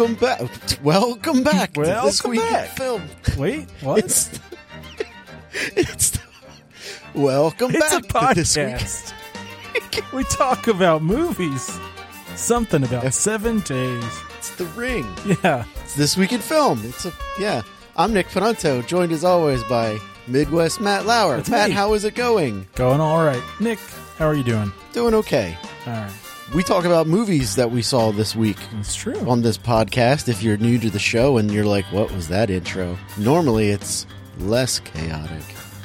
Welcome back. Welcome back to this Welcome week back. film. Wait, what? It's it's welcome back. It's a back this week. podcast. we talk about movies. Something about seven days. It's the ring. Yeah. It's this week in film. It's a yeah. I'm Nick Panunto, joined as always by Midwest Matt Lauer. That's Matt, me. how is it going? Going all right. Nick, how are you doing? Doing okay. All right. We talk about movies that we saw this week It's true. on this podcast. If you're new to the show and you're like, "What was that intro?" Normally, it's less chaotic.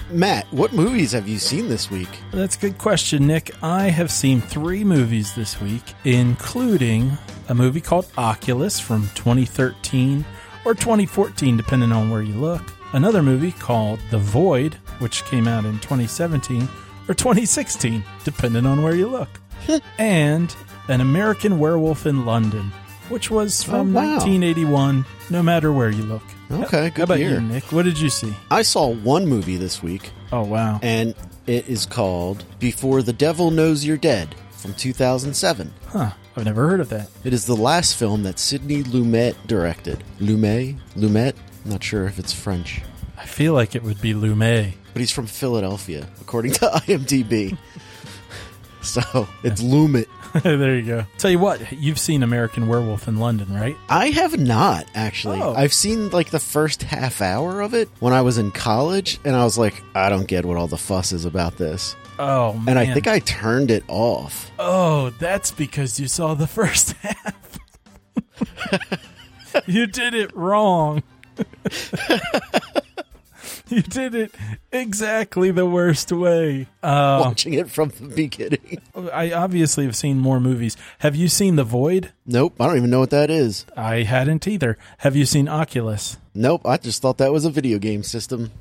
Matt, what movies have you seen this week? That's a good question, Nick. I have seen three movies this week, including a movie called Oculus from 2013 or 2014, depending on where you look. Another movie called The Void, which came out in 2017 or 2016, depending on where you look. and An American Werewolf in London, which was oh, from Oh, wow. 1981, no matter where you look. Okay, How good about year. you, Nick? What did you see? I saw one movie this week, Oh, wow. and it is called Before the Devil Knows You're Dead from 2007. Huh. I've never heard of that. It is the last film that Sidney Lumet directed. Lumet? Lumet? I'm not sure if it's French. I feel like it would be Lumet. But he's from Philadelphia, according to IMDb. so it's Lumet. there you go. Tell you what, you've seen American Werewolf in London, right? I have not actually. Oh. I've seen like the first half hour of it when I was in college, and I was like, I don't get what all the fuss is about this. Oh man. And I think I turned it off. Oh, that's because you saw the first half. you did it wrong. you did it exactly the worst way. Uh, watching it from the beginning. I obviously have seen more movies. Have you seen The Void? Nope, I don't even know what that is. I hadn't either. Have you seen Oculus? Nope, I just thought that was a video game system.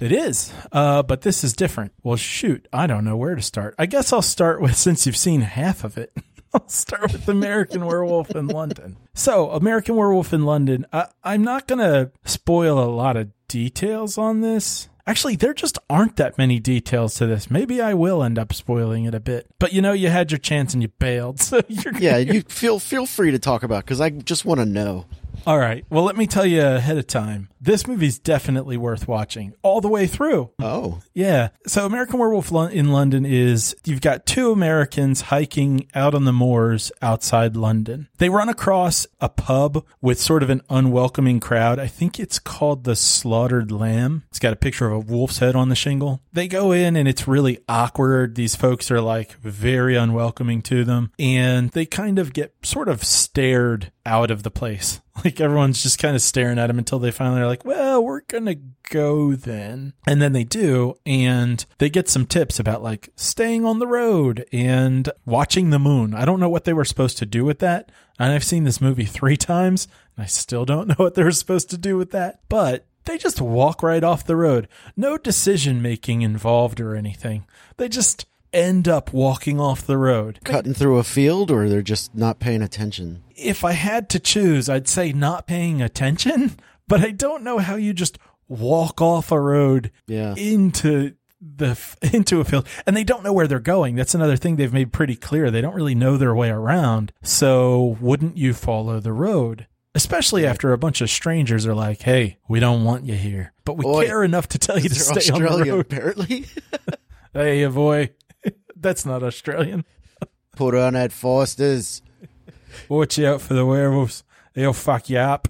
It is, uh, but this is different. Well, shoot, I don't know where to start. I guess I'll start with since you've seen half of it. I'll start with American Werewolf in London. So, American Werewolf in London. I, I'm not going to spoil a lot of details on this. Actually, there just aren't that many details to this. Maybe I will end up spoiling it a bit. But you know, you had your chance and you bailed. So you're Yeah, you feel feel free to talk about because I just want to know. All right. Well, let me tell you ahead of time. This movie's definitely worth watching all the way through. Oh, Yeah. So American Werewolf in London is you've got two Americans hiking out on the moors outside London. They run across a pub with sort of an unwelcoming crowd. I think it's called the Slaughtered Lamb. It's got a picture of a wolf's head on the shingle. They go in and it's really awkward. These folks are like very unwelcoming to them and they kind of get sort of stared out of the place. Like everyone's just kind of staring at them until they finally are like, well, we're going to go then. And then they do. And they get some tips about like staying on the road and watching the moon. I don't know what they were supposed to do with that. And I've seen this movie three times. And I still don't know what they were supposed to do with that. But they just walk right off the road. No decision making involved or anything. They just end up walking off the road. cutting through a field, or they're just not paying attention. if I had to choose, I'd say not paying attention, but I don't know how you just walk off a road Yeah. into the into a field and they don't know where they're going. That's another thing they've made pretty clear. They don't really know their way around. So, wouldn't you follow the road? Especially after a bunch of strangers are like, "Hey, we don't want you here, but we care enough to tell you to stay on the road." apparently. Hey, boy, that's not Australian. Put on that Foster's. Watch out for the werewolves; they'll fuck you up.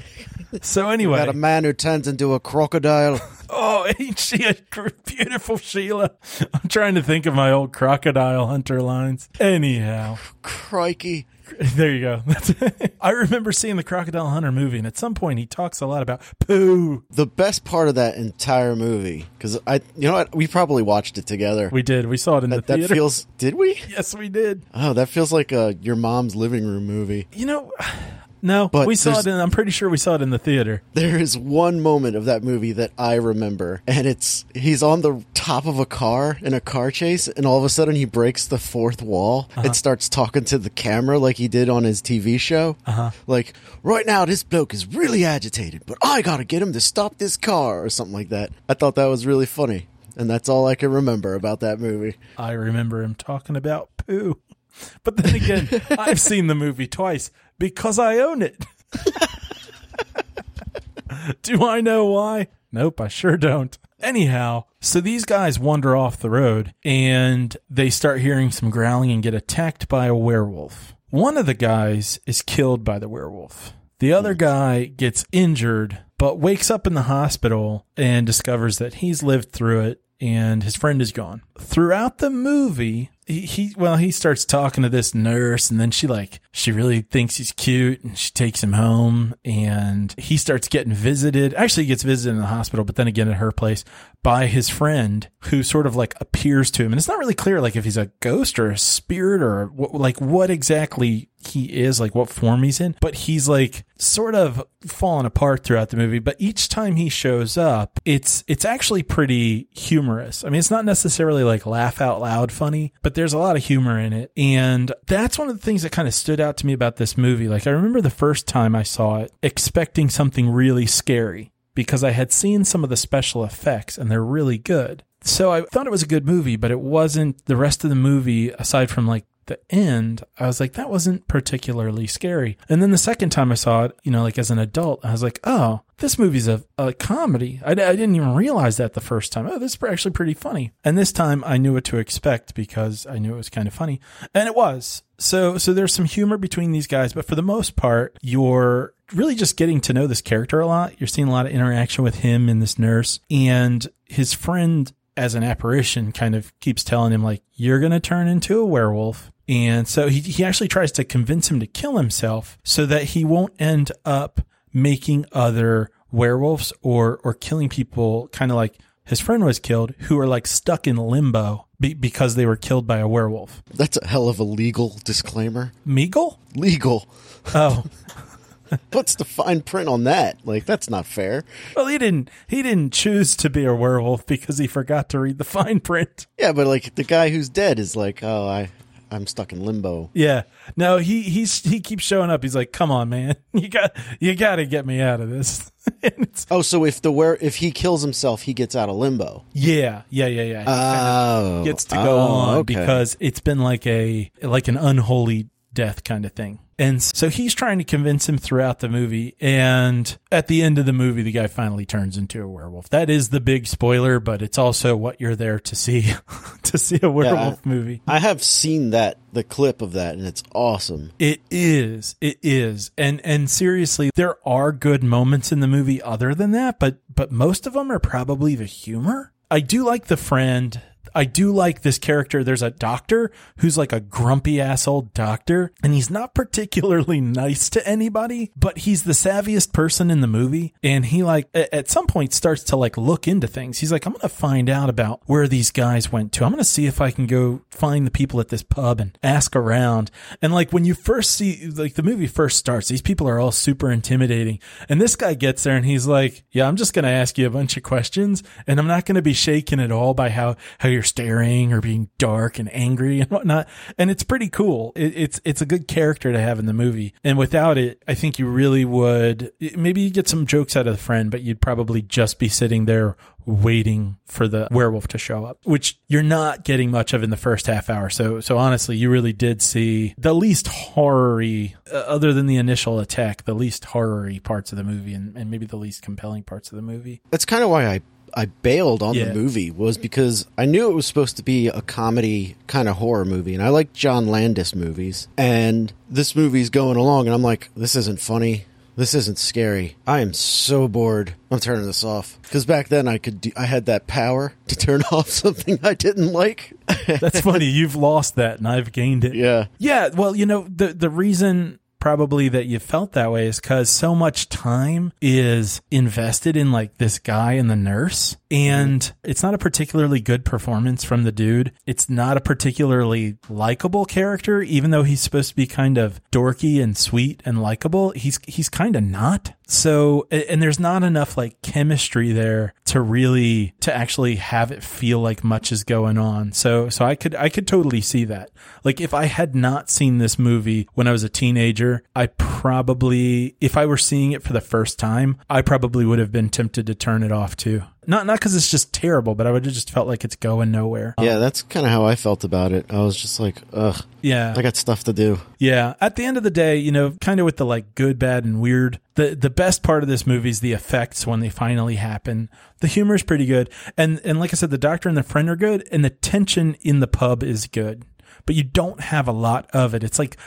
so anyway, Got a man who turns into a crocodile. Oh, ain't she a beautiful Sheila? I'm trying to think of my old crocodile hunter lines. Anyhow, Crikey. there you go. That's I remember seeing the Crocodile Hunter movie, and at some point he talks a lot about poo. The best part of that entire movie, because I, you know what, we probably watched it together. We did. We saw it in the that, that feels. Did we? yes, we did. Oh, that feels like a your mom's living room movie. You know, no, But we saw it. In, I'm pretty sure we saw it in the theater. There is one moment of that movie that I remember, and it's he's on the top of a car in a car chase, and all of a sudden he breaks the fourth wall and starts talking to the camera like he did on his TV show. Uh-huh. Like, right now, this bloke is really agitated, but I gotta get him to stop this car, or something like that. I thought that was really funny, and that's all I can remember about that movie. I remember him talking about poo. But then again, I've seen the movie twice because I own it. Do I know why? Nope, I sure don't. Anyhow, so these guys wander off the road and they start hearing some growling and get attacked by a werewolf. One of the guys is killed by the werewolf. The other guy gets injured, but wakes up in the hospital and discovers that he's lived through it and his friend is gone. Throughout the movie, he, well, he starts talking to this nurse and then she like, she really thinks he's cute and she takes him home and he starts getting visited. Actually, he gets visited in the hospital, but then again at her place by his friend who sort of like appears to him. And it's not really clear like if he's a ghost or a spirit or what, like what exactly he is, like what form he's in, but he's like sort of falling apart throughout the movie. But each time he shows up, it's, it's actually pretty humorous. I mean, it's not necessarily like laugh out loud funny, but there's a lot of humor in it. And that's one of the things that kind of stood out to me about this movie. Like I remember the first time I saw it expecting something really scary because I had seen some of the special effects and they're really good. So I thought it was a good movie, but it wasn't the rest of the movie aside from like the end, I was like, that wasn't particularly scary. And then the second time I saw it, you know, like as an adult, I was like, oh, this movie's a, a comedy. I, I didn't even realize that the first time. Oh, this is actually pretty funny. And this time I knew what to expect because I knew it was kind of funny. And it was. So, so there's some humor between these guys, but for the most part, you're really just getting to know this character a lot. You're seeing a lot of interaction with him and this nurse and his friend as an apparition kind of keeps telling him like, you're going to turn into a werewolf and so he, he actually tries to convince him to kill himself so that he won't end up making other werewolves or, or killing people kind of like his friend was killed who are like stuck in limbo be, because they were killed by a werewolf. That's a hell of a legal disclaimer. Meagle? Legal. Oh. What's the fine print on that? Like that's not fair. Well, he didn't he didn't choose to be a werewolf because he forgot to read the fine print. Yeah, but like the guy who's dead is like, "Oh, I I'm stuck in limbo. Yeah. No, he he's he keeps showing up. He's like, "Come on, man. You got you got to get me out of this." oh, so if the where if he kills himself, he gets out of limbo. Yeah. Yeah, yeah, yeah. He Oh. gets to go Oh, on okay. because it's been like a like an unholy death kind of thing. And so he's trying to convince him throughout the movie. And at the end of the movie, the guy finally turns into a werewolf. That is the big spoiler, but it's also what you're there to see, to see a werewolf movie. I have seen that the clip of that and it's awesome. It is. It is. And and seriously, there are good moments in the movie other than that, but but most of them are probably the humor. I do like the friend. I do like this character. There's a doctor who's like a grumpy ass old doctor, and he's not particularly nice to anybody, but he's the savviest person in the movie. And he like at some point starts to like look into things. He's like, I'm gonna find out about where these guys went to. I'm gonna see if I can go find the people at this pub and ask around. And like when you first see like the movie first starts, these people are all super intimidating. And this guy gets there and he's like, Yeah, I'm just gonna ask you a bunch of questions and I'm not gonna be shaken at all by how how you're staring or being dark and angry and whatnot. And it's pretty cool. It, it's it's a good character to have in the movie. And without it, I think you really would maybe you get some jokes out of the friend, but you'd probably just be sitting there waiting for the werewolf to show up, which you're not getting much of in the first half hour. So, so honestly, you really did see the least horror-y, uh, other than the initial attack, the least horror-y parts of the movie and, and maybe the least compelling parts of the movie. That's kind of why I I bailed on Yeah. the movie was because I knew it was supposed to be a comedy kind of horror movie and I like John Landis movies and this movie's going along and I'm like this isn't funny. This isn't scary. I am so bored. I'm turning this off because back then I could do, I had that power to turn off something I didn't like. That's funny. You've lost that and I've gained it. yeah. Yeah, well, you know, the the reason probably that you felt that way is cuz so much time is invested in like this guy and the nurse and it's not a particularly good performance from the dude. It's not a particularly likable character even though he's supposed to be kind of dorky and sweet and likable. He's he's kind of not. So and there's not enough like chemistry there to really to actually have it feel like much is going on. So so I could I could totally see that. Like if I had not seen this movie when I was a teenager, I probably if I were seeing it for the first time, I probably would have been tempted to turn it off too. Not not because it's just terrible, but I would have just felt like it's going nowhere. Yeah, that's kind of how I felt about it. I was just like, ugh, Yeah. I got stuff to do. Yeah. At the end of the day, you know, kind of with the like good, bad, and weird, the the best part of this movie is the effects when they finally happen. The humor is pretty good. And and like I said, the doctor and the friend are good, and the tension in the pub is good. But you don't have a lot of it. It's like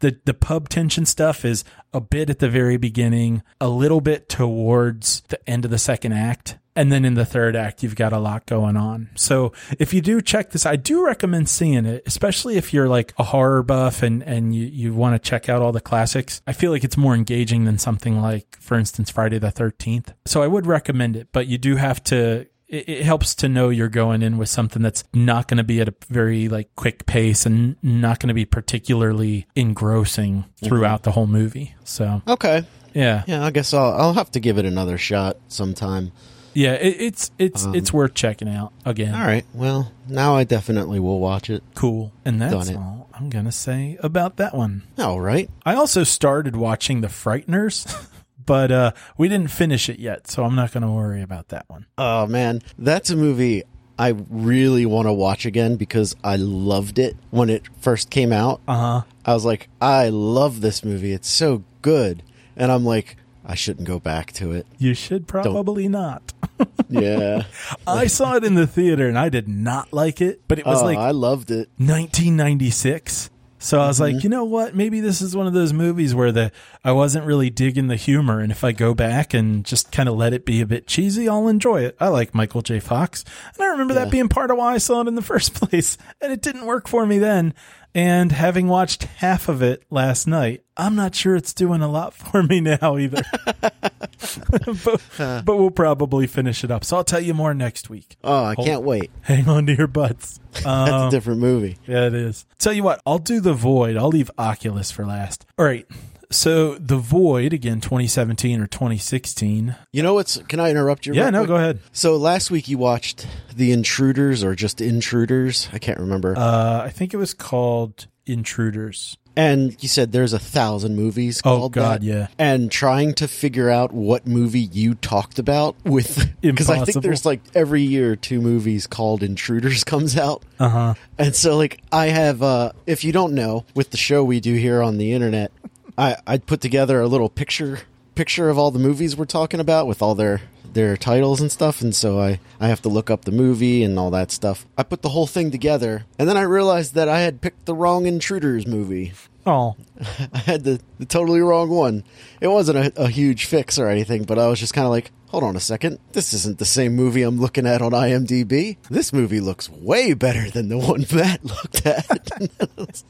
the the pub tension stuff is a bit at the very beginning, a little bit towards the end of the second act. And then in the third act, you've got a lot going on. So if you do check this, I do recommend seeing it, especially if you're like a horror buff and, and you, you want to check out all the classics. I feel like it's more engaging than something like, for instance, Friday the 13th. So I would recommend it, but you do have to it, it helps to know you're going in with something that's not going to be at a very like quick pace and not going to be particularly engrossing mm-hmm. throughout the whole movie. So Okay. yeah, Yeah, I guess I'll I'll have to give it another shot sometime. yeah, it, it's it's um, it's worth checking out again. All right. Well, now I definitely will watch it. Cool, and that's all I'm gonna say about that one. All right. I also started watching The Frighteners, but uh, we didn't finish it yet, so I'm not gonna worry about that one. Oh man, that's a movie I really want to watch again because I loved it when it first came out. Uh huh. I was like, I love this movie. It's so good. And I'm like, I shouldn't go back to it. You should probably not. Yeah. I saw it in the theater and I did not like it, but it was oh, like I loved it. 1996. So I was like, mm-hmm. you know what? Maybe this is one of those movies where the I wasn't really digging the humor, and if I go back and just kind of let it be a bit cheesy, I'll enjoy it. I like Michael J. Fox, and I remember Yeah. that being part of why I saw it in the first place, and it didn't work for me then. And having watched half of it last night, I'm not sure it's doing a lot for me now either. but, but we'll probably finish it up. So I'll tell you more next week. Oh, I can't wait. Hang on to your butts. That's Um, a different movie. yeah, it is. Tell you what, I'll do the Void. I'll leave Oculus for last. All right. So the Void again, 2017 or 2016. You know what's? Can I interrupt you? Yeah, no, quick? go ahead. So last week you watched The Intruders or just Intruders? I can't remember. Uh, I think it was called Intruders. and you said there's a thousand movies Oh, called God, that. yeah. And trying to figure out what movie you talked about with because I think there's like every year two movies called Intruders comes out. Uh huh. And so like I have uh if you don't know, with the show we do here on the internet, I I put together a little picture picture of all the movies we're talking about with all their their titles and stuff and so I I have to look up the movie and all that stuff. I put the whole thing together and then I realized that I had picked the wrong Intruders movie. Oh, I had the, the totally wrong one. It wasn't a, a huge fix or anything, but I was just kind of like, hold on a second. This isn't the same movie I'm looking at on IMDb. This movie looks way better than the one Matt looked at.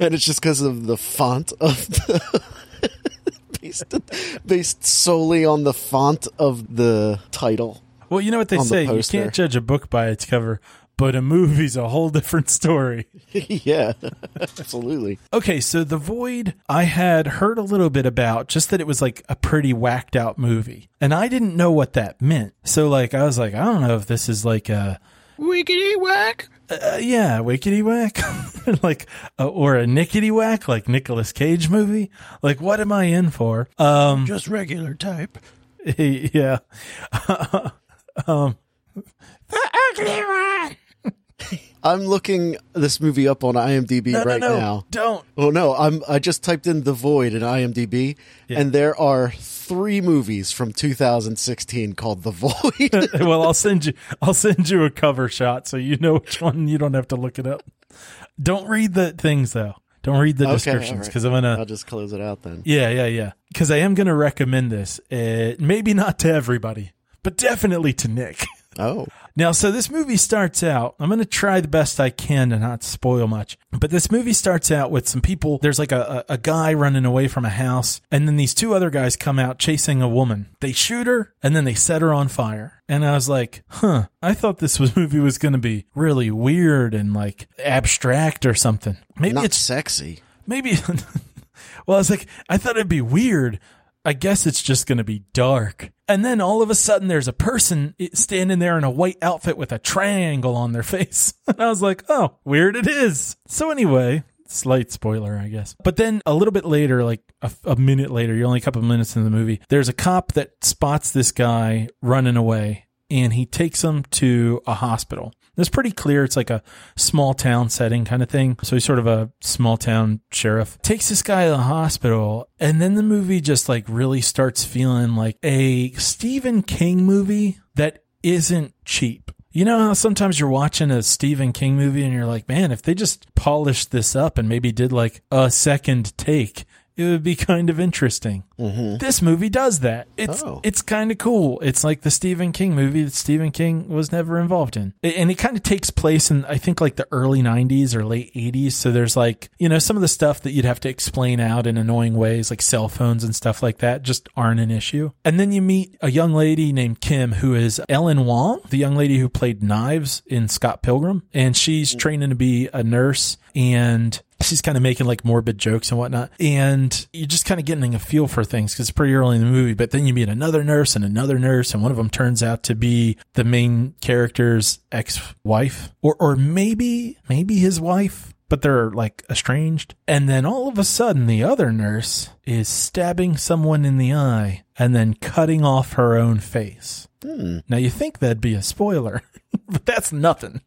and it's just because of the font of the. based, based solely on the font of the title. well, you know what they On the say. You can't judge a book by its cover, but a movie's a whole different story. yeah, absolutely. Okay, so The Void, I had heard a little bit about, just that it was like a pretty whacked out movie. And I didn't know what that meant. So, like, I was like, I don't know if this is like a, Wickety whack. Uh, yeah, wickety whack, like, uh, or a nickety whack, like Nicolas Cage movie. Like, what am I in for? Um, Just regular type. yeah. um, the ugly one. I'm looking this movie up on IMDb No, right no, no, now. don't. Oh no, I'm I just typed in The Void in IMDb Yeah. and there are 3 movies from 2016 called The Void. well, I'll send you. I'll send you a cover shot so you know which one. You don't have to look it up. Don't read the things though. Don't read the Okay, descriptions all right. because I'm gonna. I'll just close it out then. Yeah, yeah, yeah. Because I am gonna recommend this. Uh, maybe not to everybody, but definitely to Nick. Oh. Now, so this movie starts out, I'm going to try the best I can to not spoil much, but this movie starts out with some people. There's like a, a, a guy running away from a house, and then these two other guys come out chasing a woman. They shoot her, and then they set her on fire. And I was like, huh, I thought this was, movie was going to be really weird and like abstract or something. Maybe Not it's sexy. maybe well i was like i thought it'd be weird i guess it's just gonna be dark and then all of a sudden there's a person standing there in a white outfit with a triangle on their face and i was like oh weird it is so anyway slight spoiler, I guess. But then a little bit later, like a, a minute later, you're only a couple minutes in the movie, there's a cop that spots this guy running away and he takes him to a hospital. It's pretty clear it's like a small town setting kind of thing. So he's sort of a small town sheriff. Takes this guy to the hospital, and then the movie just like really starts feeling like a Stephen King movie that isn't cheap. You know how sometimes you're watching a Stephen King movie and you're like, man, if they just polished this up and maybe did like a second take, it would be kind of interesting. Mm-hmm. This movie does that. It's oh. it's kind of cool. It's like the Stephen King movie that Stephen King was never involved in, and it kind of takes place in I think like the early '90s or late '80s. So there's like you know some of the stuff that you'd have to explain out in annoying ways, like cell phones and stuff like that, just aren't an issue. And then you meet a young lady named Kim who is Ellen Wong, the young lady who played Knives in Scott Pilgrim, and she's mm. training to be a nurse and she's kind of making like morbid jokes and whatnot. And you're just kind of getting a feel for things because it's pretty early in the movie. But then you meet another nurse and another nurse, and one of them turns out to be the main character's ex-wife, or or maybe maybe his wife. But they're like estranged. And then all of a sudden, the other nurse is stabbing someone in the eye and then cutting off her own face. Hmm. Now you think that'd be a spoiler, but that's nothing.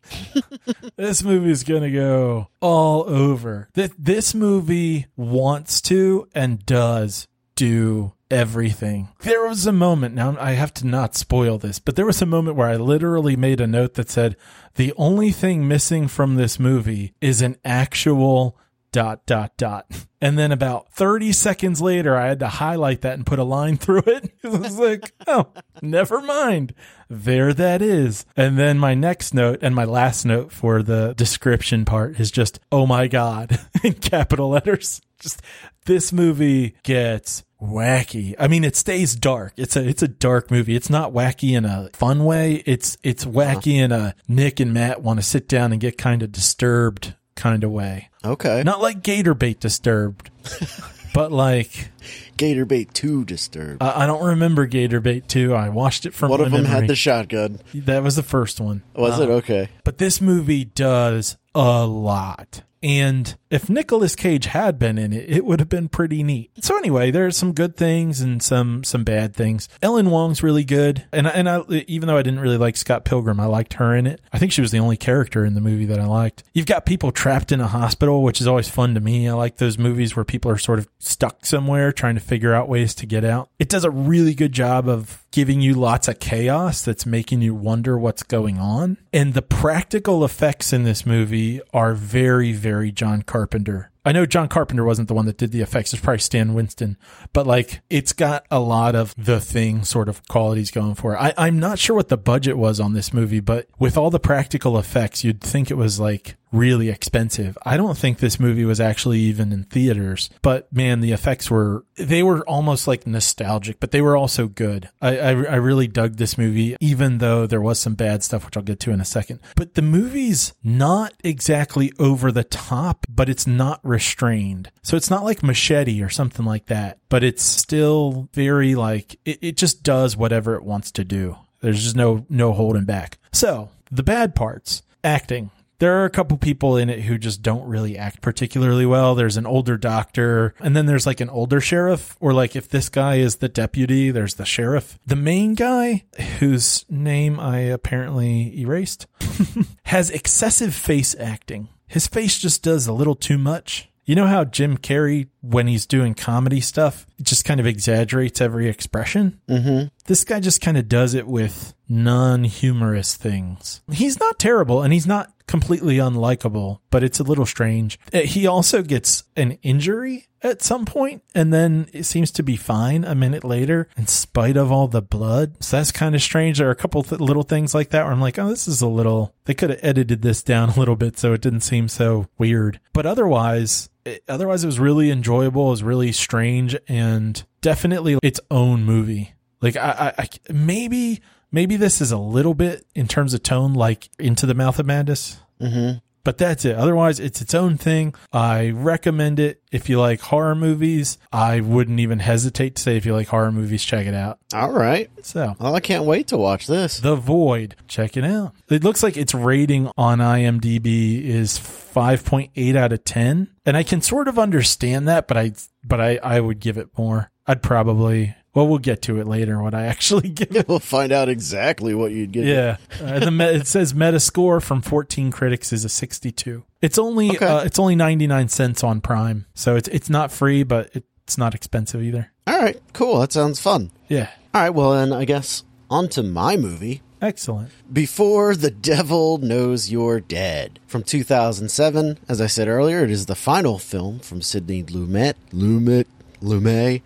this movie's gonna go all over. This movie wants to and does do everything. There was a moment, now I have to not spoil this, but there was a moment where I literally made a note that said, the only thing missing from this movie is an actual dot dot dot. And then about 30 seconds later, I had to highlight that and put a line through it. it was like, oh, never mind. There that is. And then my next note and my last note for the description part is just, oh my God, in capital letters. Just this movie gets wacky. I mean, it stays dark. It's a it's a dark movie. It's not wacky in a fun way. It's it's wacky uh-huh. in a Nick and Matt want to sit down and get kind of disturbed kind of way. Okay. Not like gator bait disturbed, but like gator bait 2 disturbed. I, I don't remember gator bait 2. I watched it from One of them memory. had the shotgun. That was the first one. Was uh, it? Okay. But this movie does a lot. And if Nicolas Cage had been in it, it would have been pretty neat. So anyway, there are some good things and some some bad things. Ellen Wong's really good, and and I, even though I didn't really like Scott Pilgrim, I liked her in it. I think she was the only character in the movie that I liked. You've got people trapped in a hospital, which is always fun to me. I like those movies where people are sort of stuck somewhere trying to figure out ways to get out. It does a really good job of giving you lots of chaos that's making you wonder what's going on. And the practical effects in this movie are very, very John Carpenter. I know John Carpenter wasn't the one that did the effects. It's probably Stan Winston, but like it's got a lot of the thing sort of qualities going for it. I, I'm not sure what the budget was on this movie, but with all the practical effects, you'd think it was like really expensive. I don't think this movie was actually even in theaters, but man, the effects were, they were almost like nostalgic, but they were also good. I, I, I, really dug this movie, even though there was some bad stuff, which I'll get to in a second. But the movie's not exactly over the top, but it's not restrained. So it's not like Machete or something like that, but it's still very like, it, it just does whatever it wants to do. There's just no, no holding back. So the bad parts, acting there are a couple people in it who just don't really act particularly well. There's an older doctor, and then there's like an older sheriff, or like if this guy is the deputy, there's the sheriff. The main guy, whose name I apparently erased, has excessive face acting. His face just does a little too much. You know how Jim Carrey, when he's doing comedy stuff, just kind of exaggerates every expression? Mm-hmm. This guy just kind of does it with non humorous things. He's not terrible and he's not completely unlikable, but it's a little strange. Uh, he also gets an injury at some point and then it seems to be fine a minute later in spite of all the blood. So that's kind of strange. There are a couple th- little things like that where I'm like, oh, this is a little, they could have edited this down a little bit so it didn't seem so weird. But otherwise, it, otherwise it was really enjoyable. It was really strange and definitely its own movie. Like I, I, I maybe maybe this is a little bit in terms of tone like Into the Mouth of Madness. Mm-hmm. But that's it. Otherwise, it's its own thing. I recommend it. If you like horror movies, I wouldn't even hesitate to say if you like horror movies, check it out. All right. So, Well, I can't wait to watch this. The Void, check it out. It looks like its rating on IMDb is 5.8 out of 10. And I can sort of understand that, but I but I I would give it more. I'd probably well, we'll get to it later. What I actually give it. we'll find out exactly what you'd get. Yeah, uh, the me- it says Metascore from 14 critics is a 62. It's only Okay. uh, it's only 99 cents on Prime, so it's it's not free, but it's not expensive either. All right. Cool. That sounds fun. Yeah, All right. Well, then I guess on to my movie. excellent. Before the Devil Knows You're Dead from 2007. As I said earlier, it is the final film from Sidney Lumet. Lumet. Lumet.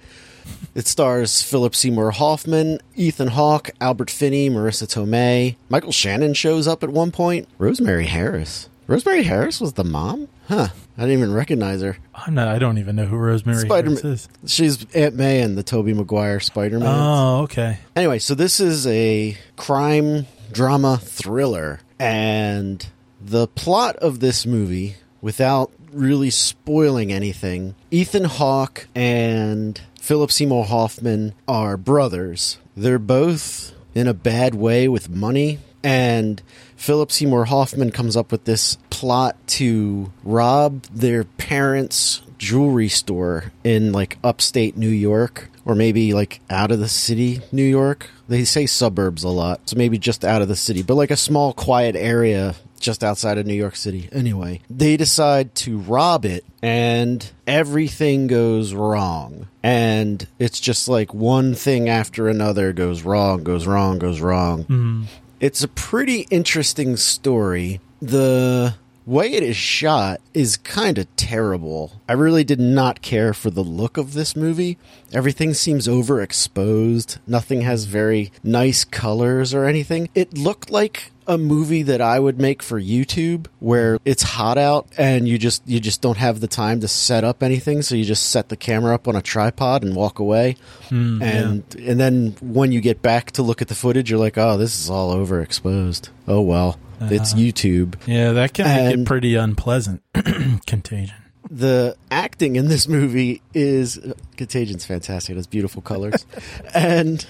It stars Philip Seymour Hoffman, Ethan Hawke, Albert Finney, Marisa Tomei. Michael Shannon shows up at one point. Rosemary Harris. Rosemary Harris was the mom? Huh. I didn't even recognize her. I'm not, I don't even know who Rosemary Spider-Man. Harris is. She's Aunt May in the Tobey Maguire Spider-Man. Oh, okay. Anyway, so this is a crime drama thriller. And the plot of this movie, without really spoiling anything, Ethan Hawke and Philip Seymour Hoffman are brothers. They're both in a bad way with money. And Philip Seymour Hoffman comes up with this plot to rob their parents' jewelry store in like upstate New York or maybe like out of the city, New York. They say suburbs a lot, so maybe just out of the city, but like a small quiet area just outside of New York City. Anyway, they decide to rob it and everything goes wrong. And it's just like one thing after another goes wrong, goes wrong, goes wrong. Mm-hmm. It's a pretty interesting story. The way it is shot is kind of terrible. I really did not care for the look of this movie. Everything seems overexposed. Nothing has very nice colors or anything. It looked like a movie that I would make for YouTube where it's hot out and you just you just don't have the time to set up anything so you just set the camera up on a tripod and walk away hmm, and and then when you get back to look at the footage you're like oh this is all overexposed oh well it's uh-huh. YouTube Yeah, that can make And- it pretty unpleasant. Contagion. the acting in this movie is Contagion's fantastic. It has beautiful colors, and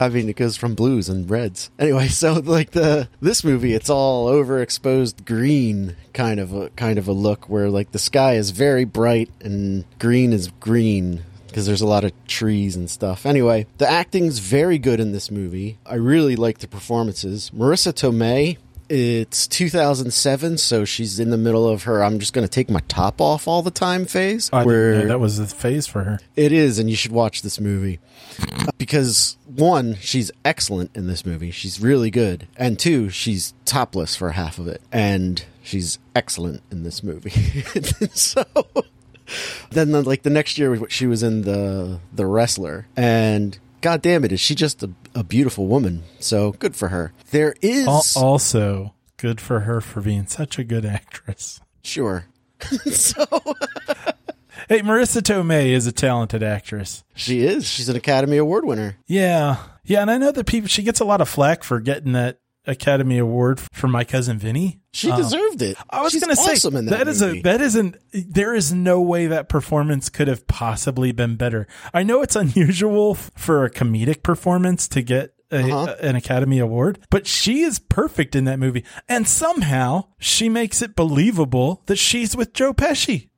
I mean it goes from blues and reds. Anyway, so like the this movie, it's all overexposed green kind of a kind of a look where like the sky is very bright and green is green. Because there's a lot of trees and stuff. Anyway, the acting's very good in this movie. I really like the performances. Marisa Tomei it's 2007, so she's in the middle of her I'm just going to take my top off all the time phase. Where that was the phase for her. it is, and you should watch this movie. Because, one, she's excellent in this movie. She's really good. And two, she's topless for half of it. And she's excellent in this movie. so. Then, the, like the next year, she was in the the wrestler, and god damn it, is she just a, a beautiful woman? So good for her. There is Al- Also, good for her for being such a good actress. sure. so Hey, Marisa Tomei is a talented actress. she is. She's an Academy Award winner. Yeah. Yeah, and I know that people she gets a lot of flack for getting that Academy Award for my cousin Vinny. She Um, deserved it. I was going to say awesome in that, that is a that isn't there is no way that performance could have possibly been better. I know it's unusual for a comedic performance to get a, Uh-huh. an Academy Award, but she is perfect in that movie, and somehow she makes it believable that she's with Joe Pesci.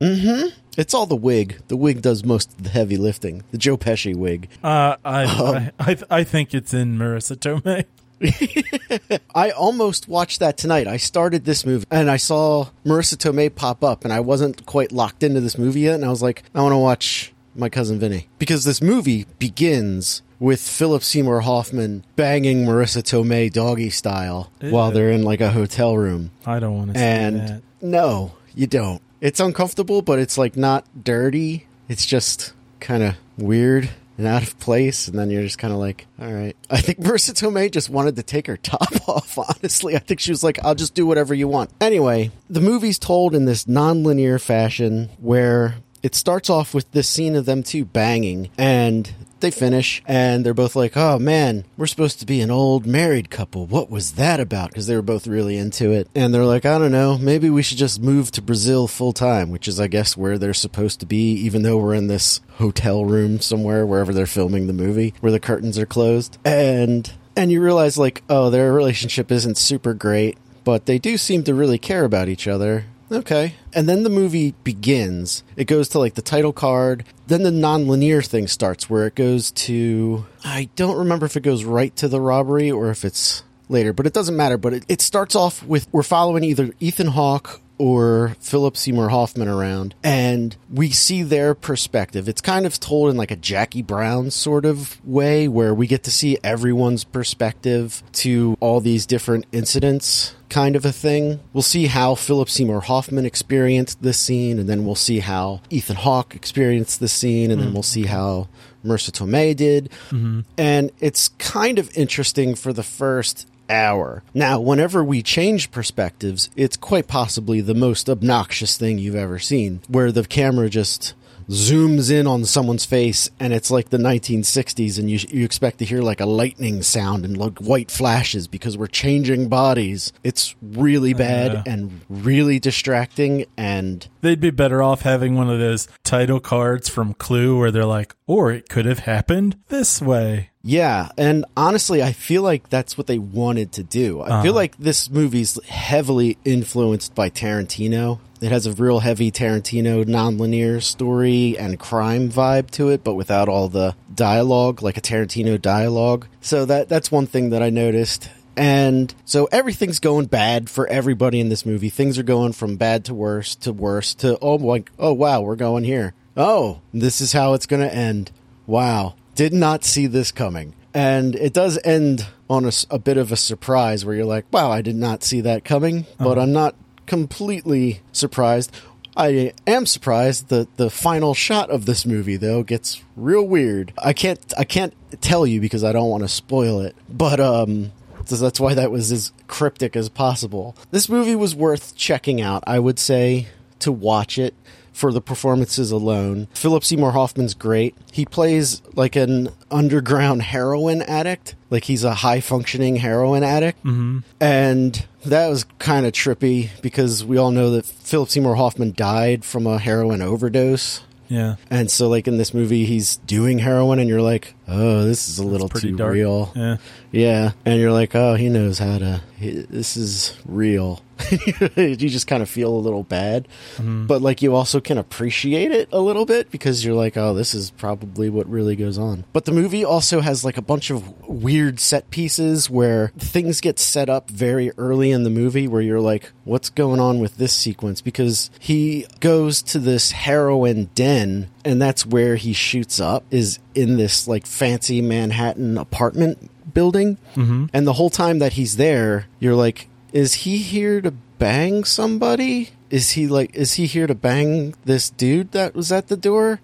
It's all the wig. The wig does most of the heavy lifting. The Joe Pesci wig. Uh, I, Um, I I I think it's in Marisa Tomei. I almost watched that tonight. I started this movie and I saw Marisa Tomei pop up, and I wasn't quite locked into this movie yet. And I was like, I want to watch My Cousin Vinny because this movie begins with Philip Seymour Hoffman banging Marisa Tomei doggy style while they're in like a hotel room. I don't want to And that. no, you don't. It's uncomfortable, but it's like not dirty. It's just kind of weird and out of place. And then you're just kind of like, all right. I think Marisa Tomei just wanted to take her top off, honestly. I think she was like, I'll just do whatever you want. Anyway, the movie's told in this non-linear fashion where it starts off with this scene of them two banging and they finish and they're both like, "Oh man, we're supposed to be an old married couple. What was that about?" Because they were both really into it, and they're like, "I don't know. Maybe we should just move to Brazil full time," which is, I guess, where they're supposed to be, even though we're in this hotel room somewhere wherever they're filming the movie, where the curtains are closed, and and you realize like, oh, their relationship isn't super great, but they do seem to really care about each other. Okay. And then the movie begins. It goes to like the title card. Then the non-linear thing starts where it goes to I don't remember if it goes right to the robbery or if it's later, but it doesn't matter. But it, it starts off with we're following either Ethan Hawke or Philip Seymour Hoffman around, and we see their perspective. It's kind of told in like a Jackie Brown sort of way, where we get to see everyone's perspective to all these different incidents. Kind of a thing. We'll see how Philip Seymour Hoffman experienced this scene, and then we'll see how Ethan Hawke experienced this scene, and then mm-hmm. we'll see how Marisa Tomei did. Mm-hmm. And it's kind of interesting for the first hour. Now, whenever we change perspectives, it's quite possibly the most obnoxious thing you've ever seen, where the camera just zooms in on someone's face and it's like the 1960s and you you expect to hear like a lightning sound and like white flashes because we're changing bodies. It's really oh, bad Yeah. and really distracting and They'd be better off having one of those title cards from Clue where they're like, or it could have happened this way. Yeah, and honestly, I feel like that's what they wanted to do. I feel uh-huh. like this movie's heavily influenced by Tarantino. It has a real heavy Tarantino nonlinear story and crime vibe to it, but without all the dialogue, like a Tarantino dialogue. So that that's one thing that I noticed. And so everything's going bad for everybody in this movie. Things are going from bad to worse to worse to oh like oh wow, we're going here. Oh, this is how it's going to end. Wow. Did not see this coming. And it does end on a bit of a surprise where you're like, wow, I did not see that coming, but I'm not completely surprised. I am surprised that the final shot of this movie though gets real weird. I can't I can't tell you because I don't want to spoil it. But um so that's why that was as cryptic as possible. This movie was worth checking out, I would say, to watch it for the performances alone. Philip Seymour Hoffman's great. He plays like an underground heroin addict, like he's a high functioning heroin addict. Mm-hmm. And that was kind of trippy because we all know that Philip Seymour Hoffman died from a heroin overdose. Yeah. And so, like in this movie, he's doing heroin, and you're like, "Oh, this is a little too dark. real." Yeah. Yeah, and you're like, oh, he knows how to. He, this is real. you just kind of feel a little bad, but like you also can appreciate it a little bit because you're like, oh, this is probably what really goes on. But the movie also has like a bunch of weird set pieces where things get set up very early in the movie where you're like, what's going on with this sequence? Because he goes to this heroin den and that's where he shoots up is in this like fancy Manhattan apartment building. Mm-hmm. And the whole time that he's there, you're like, is he here to bang somebody? Is he like, is he here to bang this dude that was at the door?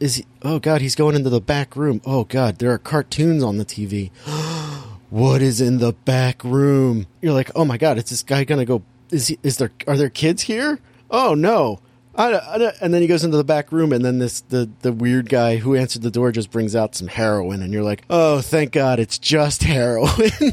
Is he, oh God, he's going into the back room. Oh God, there are cartoons on the TV. what is in the back room? You're like, oh my God, is this guy gonna go? Is he, is there, are there kids here? Oh no. I, I, and then he goes into the back room, and then this the the weird guy who answered the door just brings out some heroin, and you're like, oh, thank God, it's just heroin.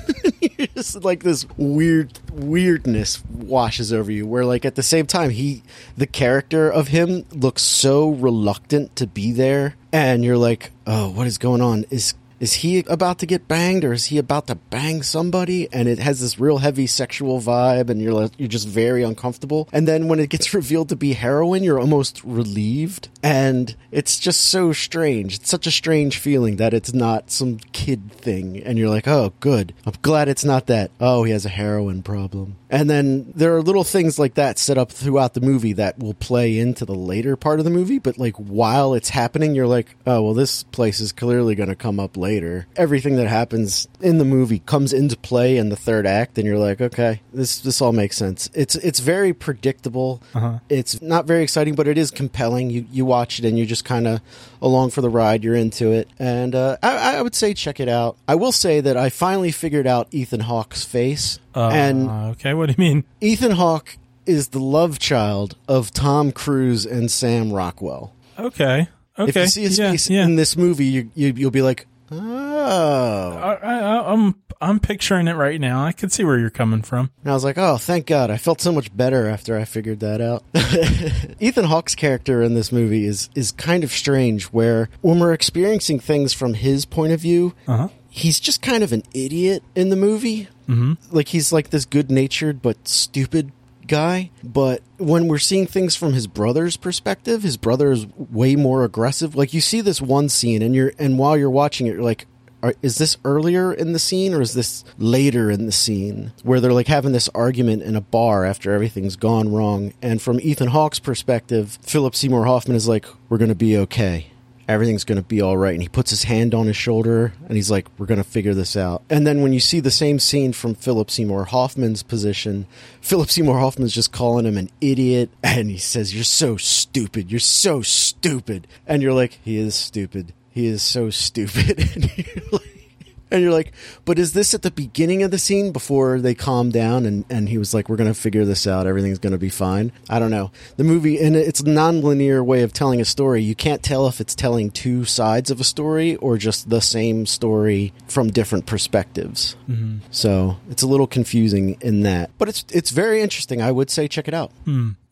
You're just like this weird weirdness washes over you, where like at the same time he the character of him looks so reluctant to be there, and you're like, oh, what is going on? Is is he about to get banged or is he about to bang somebody? And it has this real heavy sexual vibe and you're you're just very uncomfortable. And then when it gets revealed to be heroin you're almost relieved. And it's just so strange. It's such a strange feeling that it's not some kid thing. And you're like oh good. I'm glad it's not that. Oh he has a heroin problem. And then there are little things like that set up throughout the movie that will play into the later part of the movie. But like while it's happening you're like oh well this place is clearly going to come up later everything that happens in the movie comes into play in the third act and you're like okay this this all makes sense it's it's very predictable it's not very exciting but it is compelling you you watch it and you're just kind of along for the ride you're into it and uh, I, I would say check it out i will say that i finally figured out ethan hawke's face Uh, and okay, what do you mean? Ethan Hawke is the love child of Tom Cruise and Sam Rockwell. Okay. Okay. If you see his yeah, face yeah. in this movie, you, you you'll be like, oh. I, I, I'm I'm picturing it right now. I can see where you're coming from. And I was like, oh, thank God. I felt so much better after I figured that out. Ethan Hawke's character in this movie is, is kind of strange, where when we're experiencing things from his point of view, Uh-huh. he's just kind of an idiot in the movie. Mm-hmm. Like, he's like this good natured but stupid guy. But when we're seeing things from his brother's perspective, his brother is way more aggressive. Like, you see this one scene, and you're, and while you're watching it, you're like, is this earlier in the scene or is this later in the scene where they're like having this argument in a bar after everything's gone wrong? And from Ethan Hawke's perspective, Philip Seymour Hoffman is like, we're going to be okay. Everything's going to be all right. And he puts his hand on his shoulder and he's like, we're going to figure this out. And then when you see the same scene from Philip Seymour Hoffman's position, Philip Seymour Hoffman's just calling him an idiot. And he says, You're so stupid. You're so stupid. And you're like, He is stupid he is so stupid and you're like, you're but is this at the beginning of the scene before they calm down and, and he was like we're going to figure this out. Everything's going to be fine? I don't know. The movie in its non-linear way of telling a story. You can't tell if it's telling two sides of a story or just the same story from different perspectives. So it's a little confusing in that. But it's it's very interesting. I would say check it out.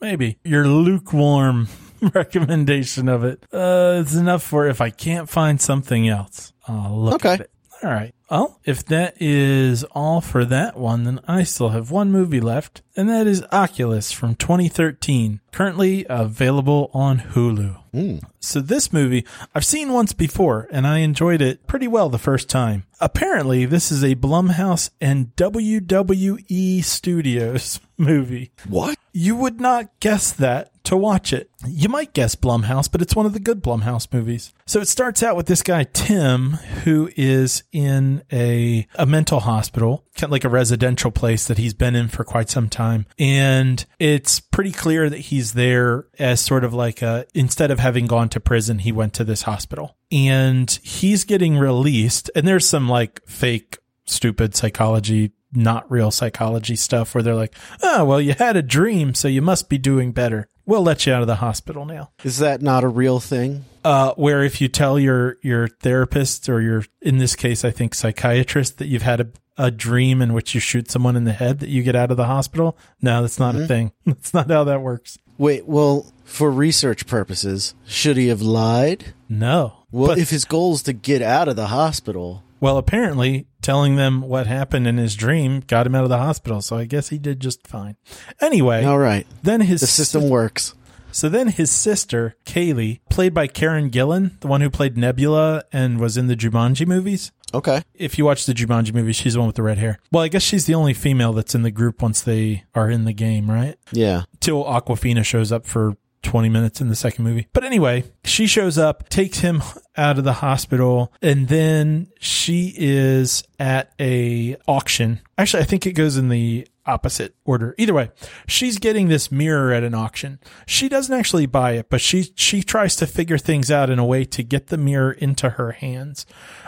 Maybe. Your lukewarm recommendation of it. Uh, is enough for if I can't find something else. I'll look Okay. at it. All right. Well, if that is all for that one, then I still have one movie left, and that is Oculus from 2013, currently available on Hulu. Hmm. So this movie I've seen once before, and I enjoyed it pretty well the first time. Apparently, this is a Blumhouse and WWE Studios movie. what You would not guess that to watch it. You might guess Blumhouse, but it's one of the good Blumhouse movies. So it starts out with this guy, Tim, who is in a, a mental hospital, kind of like a residential place that he's been in for quite some time. And it's pretty clear that he's there as sort of like a, instead of having gone to prison, he went to this hospital and he's getting released. And there's some like fake, stupid psychology not real psychology stuff where they're like, oh, well, you had a dream, so you must be doing better. We'll let you out of the hospital now. is that not a real thing Uh, where if you tell your, your therapist or your, in this case, I think psychiatrist that you've had a, a dream in which you shoot someone in the head that you get out of the hospital. No, that's not a thing. That's not how that works. wait well for research purposes should he have lied No. Well, But- if his goal is to get out of the hospital, well, apparently telling them what happened in his dream got him out of the hospital. So I guess he did just fine. Anyway, all right, then his the system works. So then his sister, Kaylee, played by Karen Gillan, the one who played Nebula and was in the Jumanji movies. Okay, If you watch the Jumanji movies, she's the one with the red hair. Well, I guess she's the only female that's in the group once they are in the game, right? yeah, Till Awkwafina shows up for 20 minutes in the second movie. But anyway, she shows up, takes him out of the hospital, and then she is at a auction. Actually, I think it goes in the opposite order. Either way, she's getting this mirror at an auction. She doesn't actually buy it, but she she tries to figure things out in a way to get the mirror into her hands.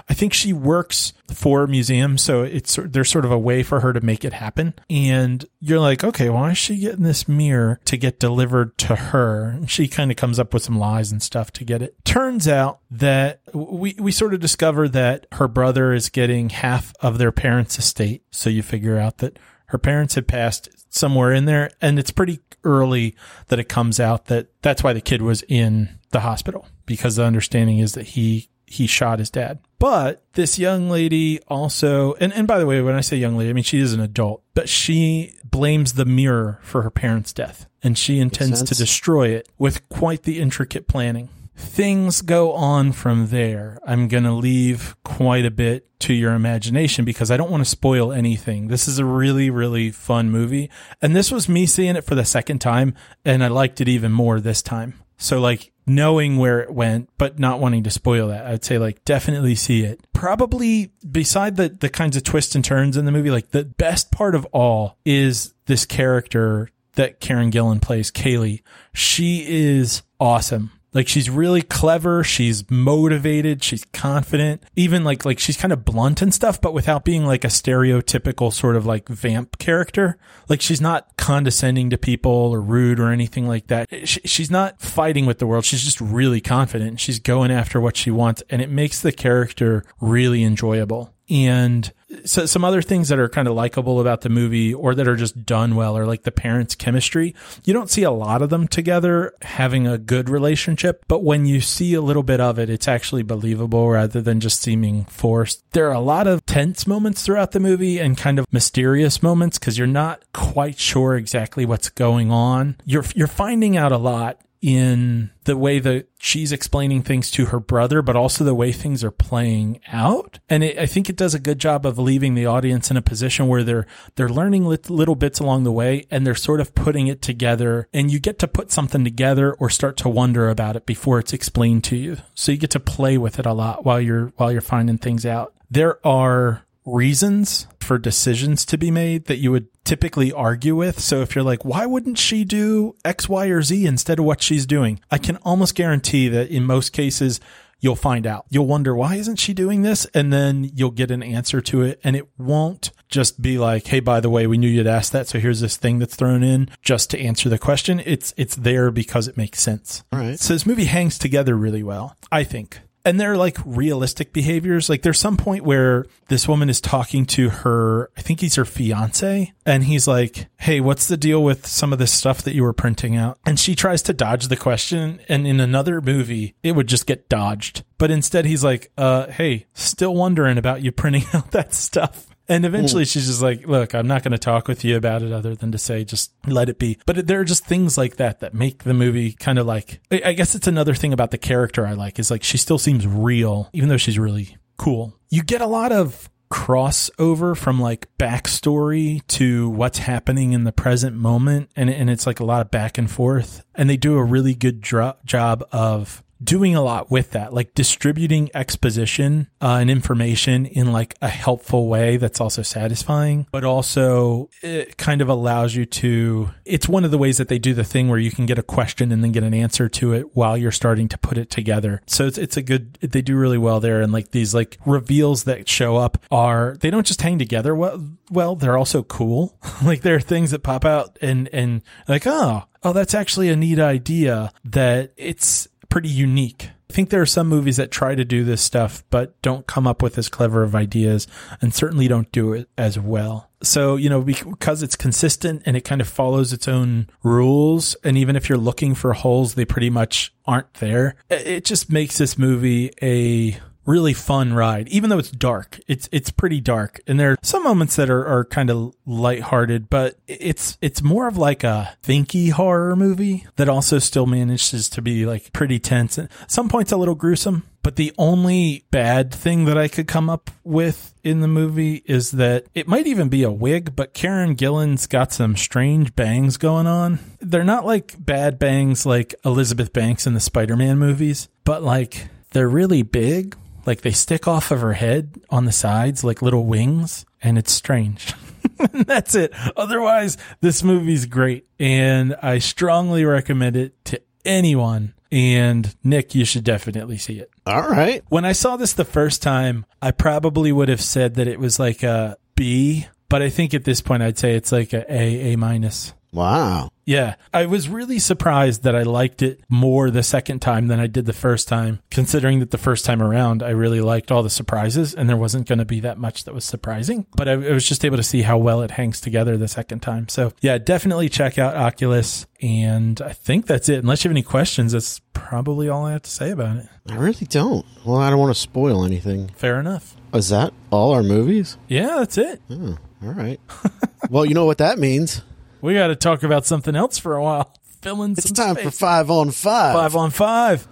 I think she works for a museum, so it's there's sort of a way for her to make it happen. And you're like, okay, why is she getting this mirror to get delivered to her? And she kind of comes up with some lies and stuff to get it. Turns out that we we sort of discover that her brother is getting half of their parents' estate. So you figure out that her parents had passed somewhere in there, and it's pretty early that it comes out that that's why the kid was in the hospital because the understanding is that he he shot his dad. But this young lady also, and, and by the way, when I say young lady, I mean she is an adult, but she blames the mirror for her parents' death, and she intends to destroy it with quite the intricate planning. Things go on from there. I'm going to leave quite a bit to your imagination because I don't want to spoil anything. This is a really, really fun movie. And this was me seeing it for the second time, and I liked it even more this time. So, like, knowing where it went, but not wanting to spoil that, I'd say, like, definitely see it. Probably beside the, the kinds of twists and turns in the movie, like, the best part of all is this character that Karen Gillan plays, Kaylee. She is awesome. Like she's really clever, she's motivated, she's confident, even like like she's kind of blunt and stuff, but without being like a stereotypical sort of like vamp character. Like she's not condescending to people or rude or anything like that. She, she's not fighting with the world. She's just really confident. She's going after what she wants and it makes the character really enjoyable. And so some other things that are kind of likable about the movie or that are just done well are like the parents' chemistry. You don't see a lot of them together having a good relationship, but when you see a little bit of it, it's actually believable rather than just seeming forced. There are a lot of tense moments throughout the movie and kind of mysterious moments because you're not quite sure exactly what's going on. You're you're finding out a lot in the way that she's explaining things to her brother, but also the way things are playing out. And it, I think it does a good job of leaving the audience in a position where they're they're learning little bits along the way, and they're sort of putting it together. And you get to put something together or start to wonder about it before it's explained to you. So you get to play with it a lot while you're while you're finding things out. There are reasons for decisions to be made that you would typically argue with. So if you're like, why wouldn't she do X, Y, or Z instead of what she's doing? I can almost guarantee that in most cases, you'll find out. You'll wonder, why isn't she doing this? And then you'll get an answer to it. And it won't just be like, Hey, by the way, we knew you'd ask that. So here's this thing that's thrown in just to answer the question. It's, it's there because it makes sense. All right. So this movie hangs together really well, I think and they're like realistic behaviors. Like there's some point where this woman is talking to her, I think he's her fiance, and he's like, Hey, what's the deal with some of this stuff that you were printing out? And she tries to dodge the question. And in another movie, it would just get dodged. But instead, he's like, uh, Hey, still wondering about you printing out that stuff. And eventually she's just like, look, I'm not going to talk with you about it other than to say, just let it be. But there are just things like that that make the movie kind of like, I guess it's another thing about the character I like is like she still seems real, even though she's really cool. You get a lot of crossover from like backstory to what's happening in the present moment. And, and it's like a lot of back and forth. And they do a really good dro- job of doing a lot with that, like distributing exposition uh, and information in like a helpful way that's also satisfying, but also it kind of allows you to. It's one of the ways that they do the thing where you can get a question and then get an answer to it while you're starting to put it together. So it's it's a good. They do really well there, and like these like reveals that show up are they don't just hang together well. Well, they're also cool. like there are things that pop out and and like oh oh that's actually a neat idea that it's pretty unique. I think there are some movies that try to do this stuff, but don't come up with as clever of ideas and certainly don't do it as well. So, you know, because it's consistent and it kind of follows its own rules. And even if you're looking for holes, they pretty much aren't there. It just makes this movie a really fun ride, even though it's dark. It's it's pretty dark, and there are some moments that are, are kind of lighthearted, but it's it's more of like a thinky horror movie that also still manages to be like pretty tense and some points a little gruesome. But the only bad thing that I could come up with in the movie is that it might even be a wig, but Karen Gillan's got some strange bangs going on. They're not like bad bangs like Elizabeth Banks in the Spider Man movies, but like they're really big like they stick off of her head on the sides like little wings, and it's strange. That's it. Otherwise, this movie's great, and I strongly recommend it to anyone. And Nick, you should definitely see it. All right. When I saw this the first time, I probably would have said that it was like a B, but I think at this point I'd say it's like a A, A minus. Wow. Yeah. I was really surprised that I liked it more the second time than I did the first time, considering that the first time around I really liked all the surprises and there wasn't going to be that much that was surprising. But I, I, was just able to see how well it hangs together the second time. So yeah, definitely check out Oculus. And I think that's it. Unless you have any questions, that's probably all I have to say about it. I really don't. Well, I don't want to spoil anything. Fair enough. Is that all our movies? Yeah, that's it. Oh, all right. well, you know what that means. We got to talk about something else for a while. Filling It's time space. for five on five. Five on five.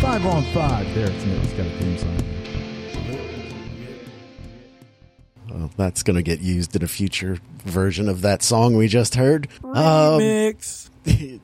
Five on five. There, it's, it's got a theme song. Well, that's going to get used in a future version of that song we just heard. Remix.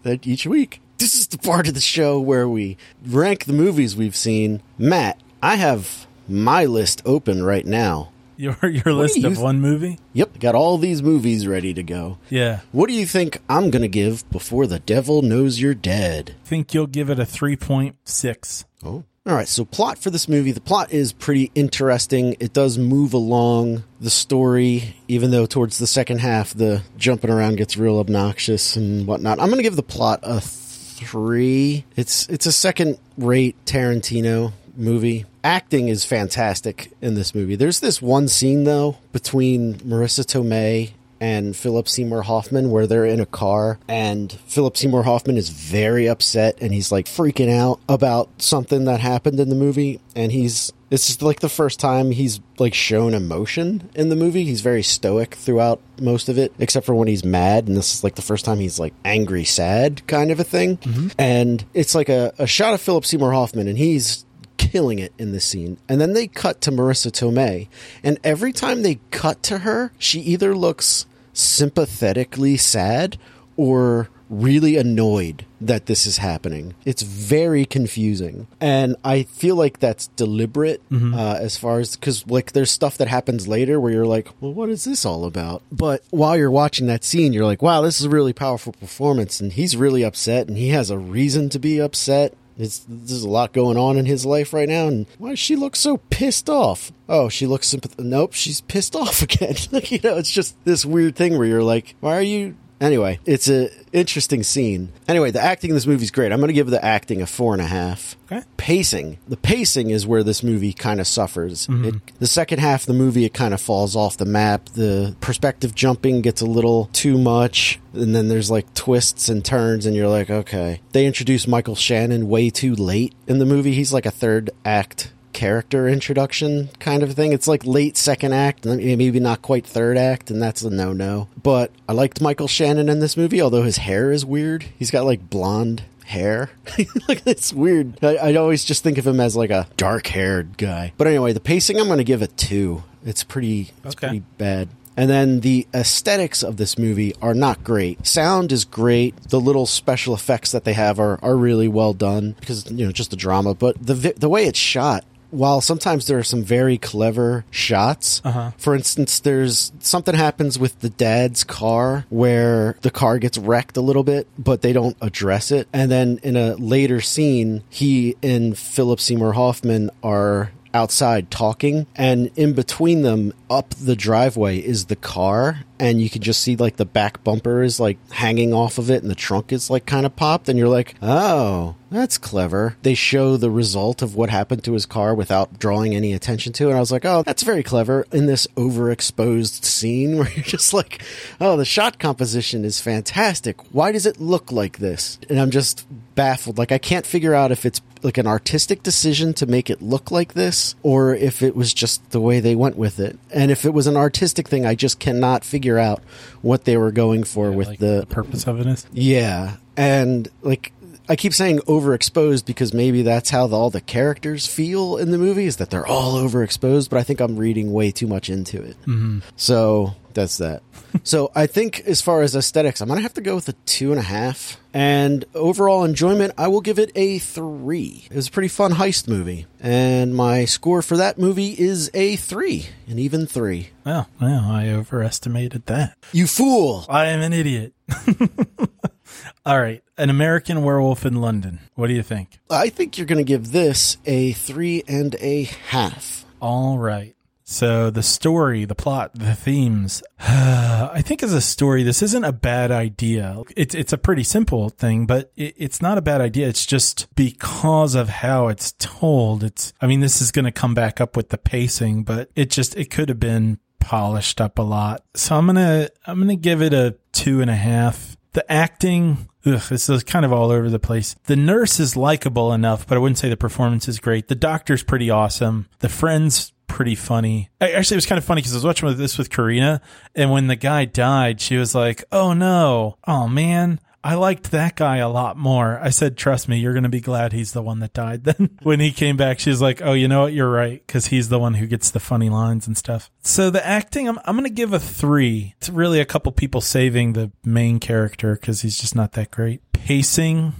Um, each week. This is the part of the show where we rank the movies we've seen. Matt, I have my list open right now Your your list you of th- one movie? Yep, got all these movies ready to go. Yeah. What do you think I'm going to give before the devil knows you're dead? think you'll give it a 3.6. Oh. All right, so plot for this movie. The plot is pretty interesting. It does move along the story, even though towards the second half, the jumping around gets real obnoxious and whatnot. I'm going to give the plot a three. It's it's a second rate Tarantino movie. Acting is fantastic in this movie. There's this one scene though between Marisa Tomei and Philip Seymour Hoffman where they're in a car and Philip Seymour Hoffman is very upset and he's like freaking out about something that happened in the movie and he's this is like the first time he's like shown emotion in the movie. He's very stoic throughout most of it, except for when he's mad. And this is like the first time he's like angry, sad kind of a thing. Mm-hmm. And it's like a, a shot of Philip Seymour Hoffman, and he's killing it in this scene. And then they cut to Marisa Tomei, and every time they cut to her, she either looks sympathetically sad or really annoyed that this is happening. It's very confusing. And I feel like that's deliberate uh, as far as because, like, there's stuff that happens later where you're like, well, what is this all about? But while you're watching that scene, you're like, wow, this is a really powerful performance. And he's really upset and he has a reason to be upset. It's, there's a lot going on in his life right now, and why does she look so pissed off? Oh, she looks sympath- Nope, she's pissed off again. like, you know, it's just this weird thing where you're like, why are you? Anyway, it's a interesting scene. Anyway, the acting in this movie is great. I'm going to give the acting a four and a half. Okay. Pacing. The pacing is where this movie kind of suffers. Mm-hmm. It, the second half of the movie, it kind of falls off the map. The perspective jumping gets a little too much. And then there's like twists and turns, and you're like, okay. They introduce Michael Shannon way too late in the movie. He's like a third act character introduction kind of thing. It's like late second act, maybe not quite third act, and that's a no no. But I liked Michael Shannon in this movie, although his hair is weird. He's got like blonde hair. like it's weird. I, I always just think of him as like a dark haired guy. But anyway, the pacing I'm going to give it two. It's pretty. It's Okay. pretty bad. And then the aesthetics of this movie are not great. Sound is great. The little special effects that they have are, are really well done because you know just the drama. But the vi- the way it's shot, while sometimes there are some very clever shots. Uh-huh. For instance, there's something happens with the dad's car where the car gets wrecked a little bit, but they don't address it. And then in a later scene, he and Philip Seymour Hoffman are outside talking and in between them up the driveway is the car and you can just see like the back bumper is like hanging off of it and the trunk is like kind of popped and you're like oh that's clever. They show the result of what happened to his car without drawing any attention to it and i was like oh that's very clever. In this overexposed scene where you're just like oh the shot composition is fantastic. Why does it look like this? And i'm just baffled. Like i can't figure out if it's like an artistic decision to make it look like this or if it was just the way they went with it. And if it was an artistic thing i just cannot figure out what they were going for with Like, the purpose of it is. yeah. And like i keep saying overexposed because maybe that's how the, all the characters feel in the movie is that they're all overexposed but i think i'm reading way too much into it. Mm-hmm. So that's that. so I think as far as aesthetics, I'm gonna have to go with a two and a half. And overall enjoyment, I will give it a three. It was a pretty fun heist movie, and my score for that movie is a three, an even three. Well, well, I overestimated that. You fool! I am an idiot. All right, an American Werewolf in London. What do you think? I think you're gonna give this a three and a half. All right. So the story, the plot, the themes. I think as a story, this isn't a bad idea. It's it's a pretty simple thing, but it, it's not a bad idea. It's just because of how it's told. It's. I mean, this is going to come back up with the pacing, but it just it could have been polished up a lot. So I'm gonna I'm gonna give it a two and a half. The acting. Ugh, this is kind of all over the place. The nurse is likable enough, but I wouldn't say the performance is great. The doctor's pretty awesome. The friends pretty funny. Actually, it was kind of funny because I was watching this with Karina, and when the guy died, she was like, "Oh no, oh man." I liked that guy a lot more. I said, trust me, you're going to be glad he's the one that died. Then when he came back, she was like, oh, you know what? You're right. Cause he's the one who gets the funny lines and stuff. So the acting, I'm, I'm going to give a three. It's really a couple people saving the main character cause he's just not that great. Pacing,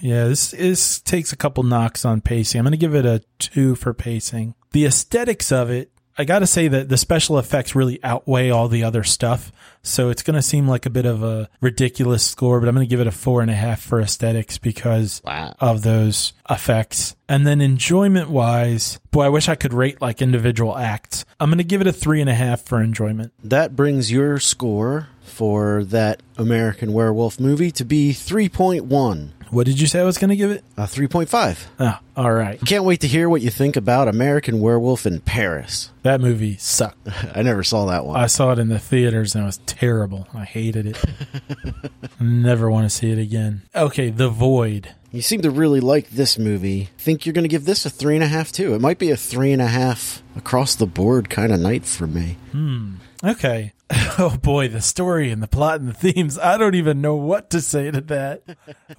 yeah, this, this takes a couple knocks on pacing. I'm going to give it a two for pacing. The aesthetics of it, I got to say that the special effects really outweigh all the other stuff. So it's going to seem like a bit of a ridiculous score, but I'm going to give it a four and a half for aesthetics because Wow. of those effects. And then enjoyment wise, boy, I wish I could rate like individual acts. I'm going to give it a three and a half for enjoyment. That brings your score for that American Werewolf movie to be 3.1, What did you say I was going to give it? A 3.5. Oh, all right. Can't wait to hear what you think about American Werewolf in Paris. That movie sucked. I never saw that one. I saw it in the theaters and it was terrible. I hated it. Never want to see it again. Okay, The Void. You seem to really like this movie. Think you're going to give this a three and a half too? It might be a three and a half across the board kind of night for me. Hmm. Okay. Oh boy, the story and the plot and the themes. I don't even know what to say to that.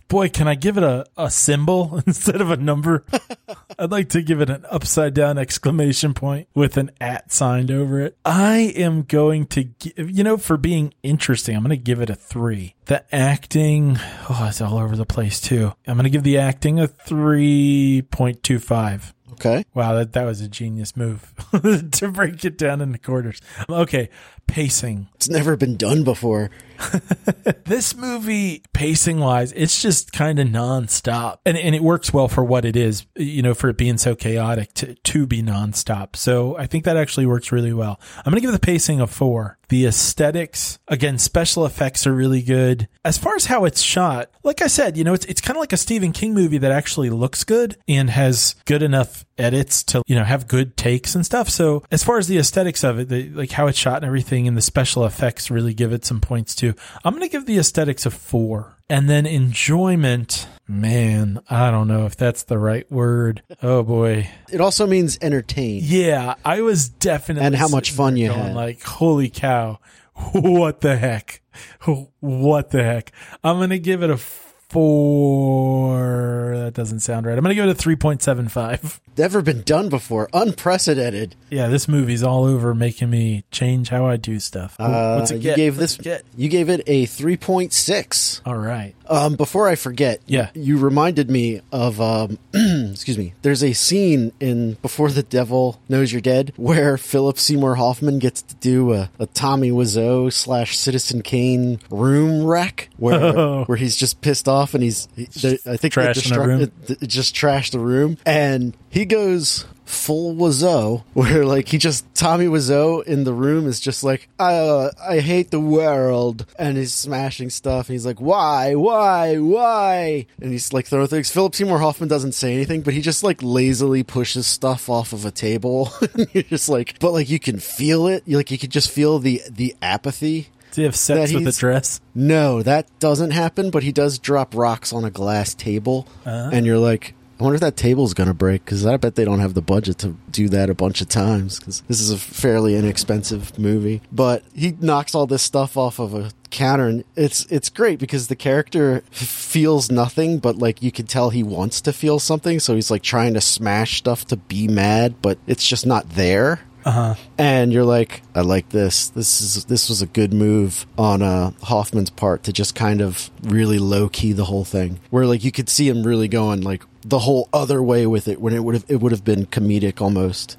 Boy, can I give it a, a symbol instead of a number? I'd like to give it an upside down exclamation point with an at signed over it. I am going to give, you know, for being interesting, I'm going to give it a three. The acting, oh, it's all over the place too. I'm going to give the acting a 3.25. Okay. Wow, that, that was a genius move to break it down into quarters. Okay, pacing. It's never been done before. This movie, pacing wise, it's just kind of nonstop. And, and it works well for what it is, you know, for it being so chaotic to, to be nonstop. So I think that actually works really well. I'm going to give the pacing a four. The aesthetics, again, special effects are really good. As far as how it's shot, like I said, you know, it's, it's kind of like a Stephen King movie that actually looks good and has good enough edits to, you know, have good takes and stuff. So as far as the aesthetics of it, the, like how it's shot and everything and the special effects really give it some points too. I'm going to give the aesthetics a four. And then enjoyment, man, I don't know if that's the right word. Oh boy. It also means entertain. Yeah, I was definitely And how much fun you had. Like, holy cow, what the heck? What the heck? I'm gonna give it a four. That doesn't sound right. I'm gonna go to point seven five. Never been done before. Unprecedented. Yeah, this movie's all over making me change how I do stuff. Uh, What's it you get? gave What's this. get? You gave it a three point six. All right. Um, before I forget, Yeah. you reminded me of um, excuse me. There's a scene in Before the Devil Knows You're Dead where Philip Seymour Hoffman gets to do a, a Tommy Wiseau slash Citizen Kane room wreck where Oh. where he's just pissed off and he's he, I think they Trashing the room. it- it just trashed the room. And he goes full Wiseau where like he just Tommy Wiseau in the room is just like I uh, I hate the world. And he's smashing stuff. And he's like why? Why? Why? And he's like throwing things. Philip Seymour Hoffman doesn't say anything but he just like lazily pushes stuff off of a table. You're just like but like you can feel it. You like you could just feel the the apathy Do you have sex with a dress? no, that doesn't happen, but he does drop rocks on a glass table. Uh-huh. And you're like, I wonder if that table's going to break because I bet they don't have the budget to do that a bunch of times because this is a fairly inexpensive movie. But he knocks all this stuff off of a counter and it's it's great because the character feels nothing but like you can tell he wants to feel something so he's like trying to smash stuff to be mad but it's just not there Uh-huh. and you're like, I like this. This is this was a good move on uh, Hoffman's part to just kind of really low key the whole thing, where like you could see him really going like the whole other way with it when it would have it would have been comedic almost.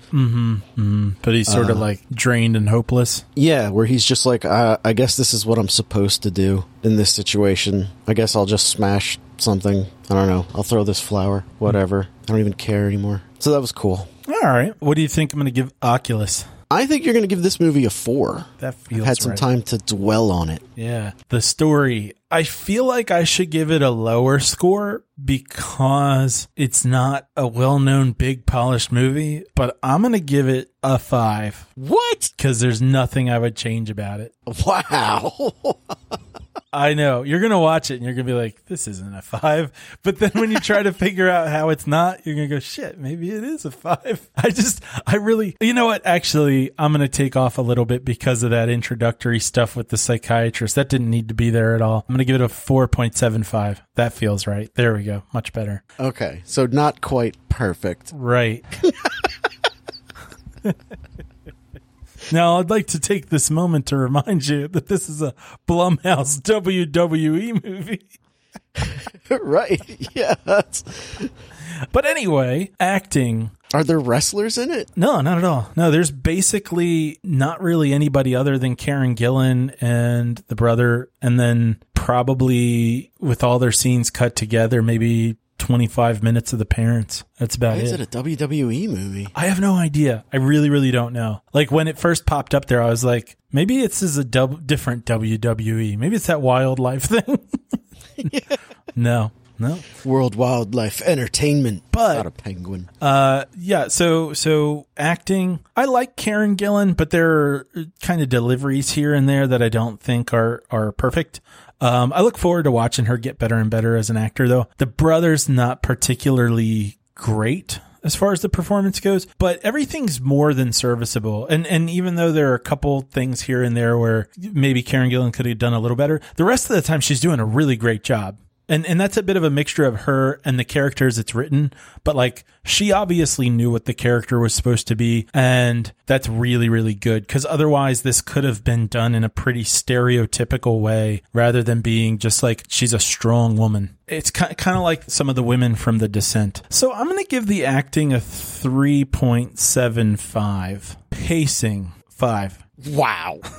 But he's sort of like drained and hopeless. Yeah, where he's just like, I, I guess this is what I'm supposed to do in this situation. I guess I'll just smash something. I don't know. I'll throw this flower, whatever. I don't even care anymore. So that was cool. All right. What do you think I'm going to give Oculus? I think you're going to give this movie a four. That feels I've had some right. time to dwell on it. Yeah. The story. I feel like I should give it a lower score because it's not a well known, big, polished movie, but I'm going to give it a five What? because there's nothing I would change about it. Wow. I know. You're going to watch it and you're going to be like, this isn't a five. But then when you try to figure out how it's not, you're going to go, shit, maybe it is a five. I just, I really, you know what? Actually, I'm going to take off a little bit because of that introductory stuff with the psychiatrist. That didn't need to be there at all. I'm going to give it a 4.75. That feels right. There we go. Much better. okay, so not quite perfect. Right. Now, I'd like to take this moment to remind you that this is a Blumhouse WWE movie. right. Yeah. That's, but anyway, acting. Are there wrestlers in it? No, not at all. No, there's basically not really anybody other than Karen Gillan and the brother, and then probably with all their scenes cut together, maybe 25 minutes of the parents. That's about Why is it. it a WWE movie? I have no idea. I really, really don't know. Like when it first popped up there, I was like, maybe it's is a dub- different WWE. Maybe it's that wildlife thing. No, no. World Wildlife Entertainment. But- not a penguin. Uh, yeah. So, so acting, I like Karen Gillan, but there are kind of deliveries here and there that I don't think are are perfect. Um, I look forward to watching her get better and better as an actor, though. The brother's not particularly great as far as the performance goes, but everything's more than serviceable. And and even though there are a couple things here and there where maybe Karen Gillan could have done a little better, the rest of the time she's doing a really great job. And and that's a bit of a mixture of her and the characters it's written, but like she obviously knew what the character was supposed to be, and that's really really good because otherwise this could have been done in a pretty stereotypical way rather than being just like she's a strong woman. It's kind kind of like some of the women from The Descent. So I'm going to give the acting a 3.75. Pacing 5. Wow.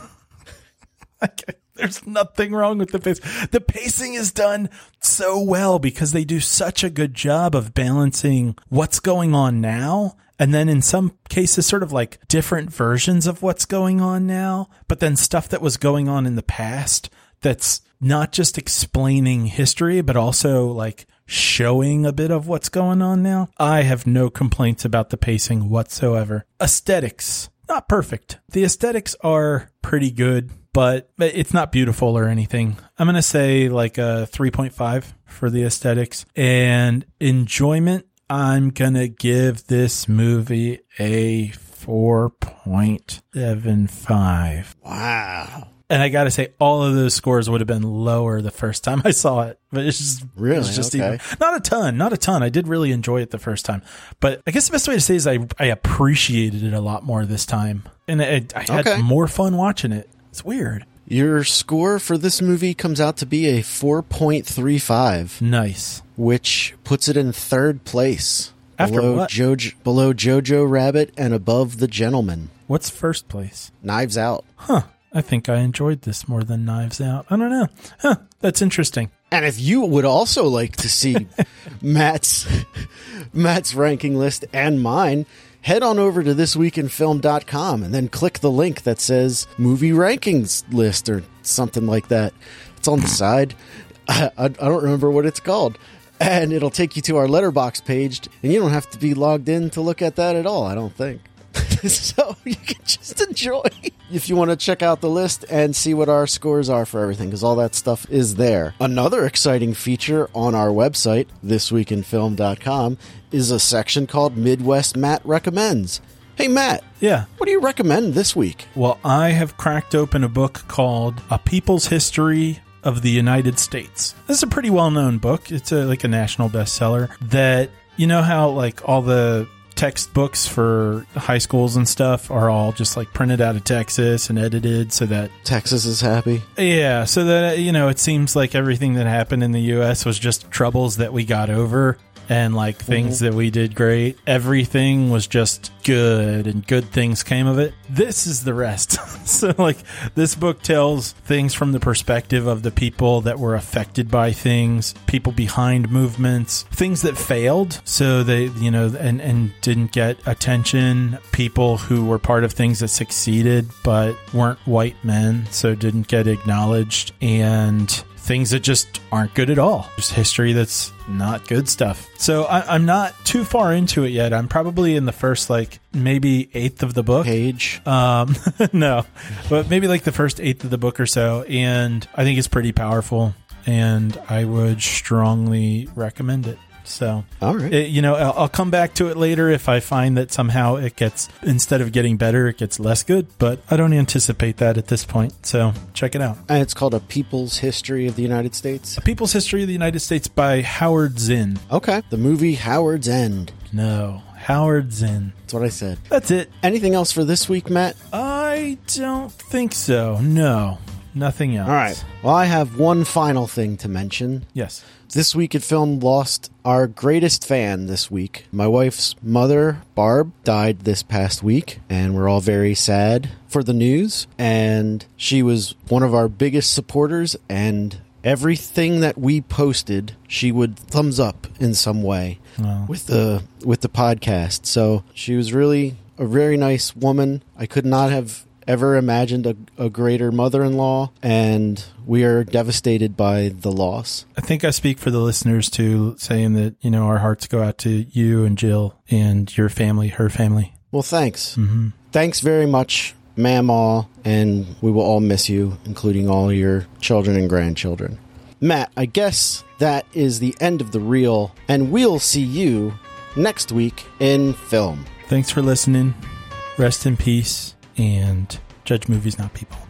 Okay. There's nothing wrong with the pace. The pacing is done so well because they do such a good job of balancing what's going on now. And then in some cases, sort of like different versions of what's going on now, but then stuff that was going on in the past that's not just explaining history, but also like showing a bit of what's going on now. I have no complaints about the pacing whatsoever. Aesthetics, not perfect. The aesthetics are pretty good, but it's not beautiful or anything. I'm going to say like a 3.5 for the aesthetics and enjoyment. I'm going to give this movie a 4.75. Wow. And I got to say, all of those scores would have been lower the first time I saw it. But it's just Really? it's just Okay. even, not a ton, not a ton. I did really enjoy it the first time, but I guess the best way to say is I I appreciated it a lot more this time, and I, I had Okay. more fun watching it. It's weird. Your score for this movie comes out to be a 4.35, Nice. which puts it in third place. After below, what? Joj- below Jojo Rabbit and above The Gentlemen. What's first place? Knives Out. Huh. I think I enjoyed this more than Knives Out. I don't know. Huh. That's interesting. And if you would also like to see Matt's Matt's ranking list and mine, head on over to thisweekinfilm.com and then click the link that says movie rankings list or something like that. It's on the side. I, I, don't remember what it's called. And it'll take you to our Letterboxd page, and you don't have to be logged in to look at that at all, I don't think. so you can just enjoy if you want to check out the list and see what our scores are for everything because all that stuff is there another exciting feature on our website thisweekinfilm.com is a section called midwest matt recommends hey matt Yeah. what do you recommend this week Well, I have cracked open a book called A People's History of the United States. This is a pretty well known book. It's a, like a national bestseller that, you know, how like all the textbooks for high schools and stuff are all just like printed out of Texas and edited so that texas is happy yeah, so that you know, it seems like everything that happened in the U.S. was just troubles that we got over, and like things mm-hmm. that we did great. Everything was just good, and good things came of it. This is the rest. so, like, this book tells things from the perspective of the people that were affected by things, people behind movements, things that failed, so they you know, and and didn't get attention. People who were part of things that succeeded but weren't white men, so didn't get acknowledged, and things that just aren't good at all. Just history that's not good stuff. So I, I'm not too far into it yet. I'm probably in the first like maybe eighth of the book. page Um, no, but maybe like the first eighth of the book or so, and I think it's pretty powerful, and I would strongly recommend it. So, all right it- you know, I'll, I'll come back to it later if I find that somehow it gets instead of getting better, it gets less good. But I don't anticipate that at this point. So check it out. and it's called a people's history of the united states A People's History of the United States by Howard Zinn. okay the movie howard's end No, Howard Zinn. that's what i said That's it. anything else for this week matt I don't think so. No, Nothing else. All right. Well, I have one final thing to mention. Yes. This week at Film lost our greatest fan this week. My wife's mother, Barb, died this past week, and we're all very sad for the news. And she was one of our biggest supporters, and everything that we posted, she would thumbs up in some way Wow. with the with the podcast. So she was really a very nice woman. I could not have ever imagined a, a greater mother-in-law, and we are devastated by the loss. I think I speak for the listeners too, saying that, you know, our hearts go out to you and Jill and your family, her family. Well, thanks. hmm Thanks very much, Mamaw, and we will all miss you, including all your children and grandchildren. Matt, I guess that is the end of the reel, and we'll see you next week in film. Thanks for listening. Rest in peace and judge movies, not people.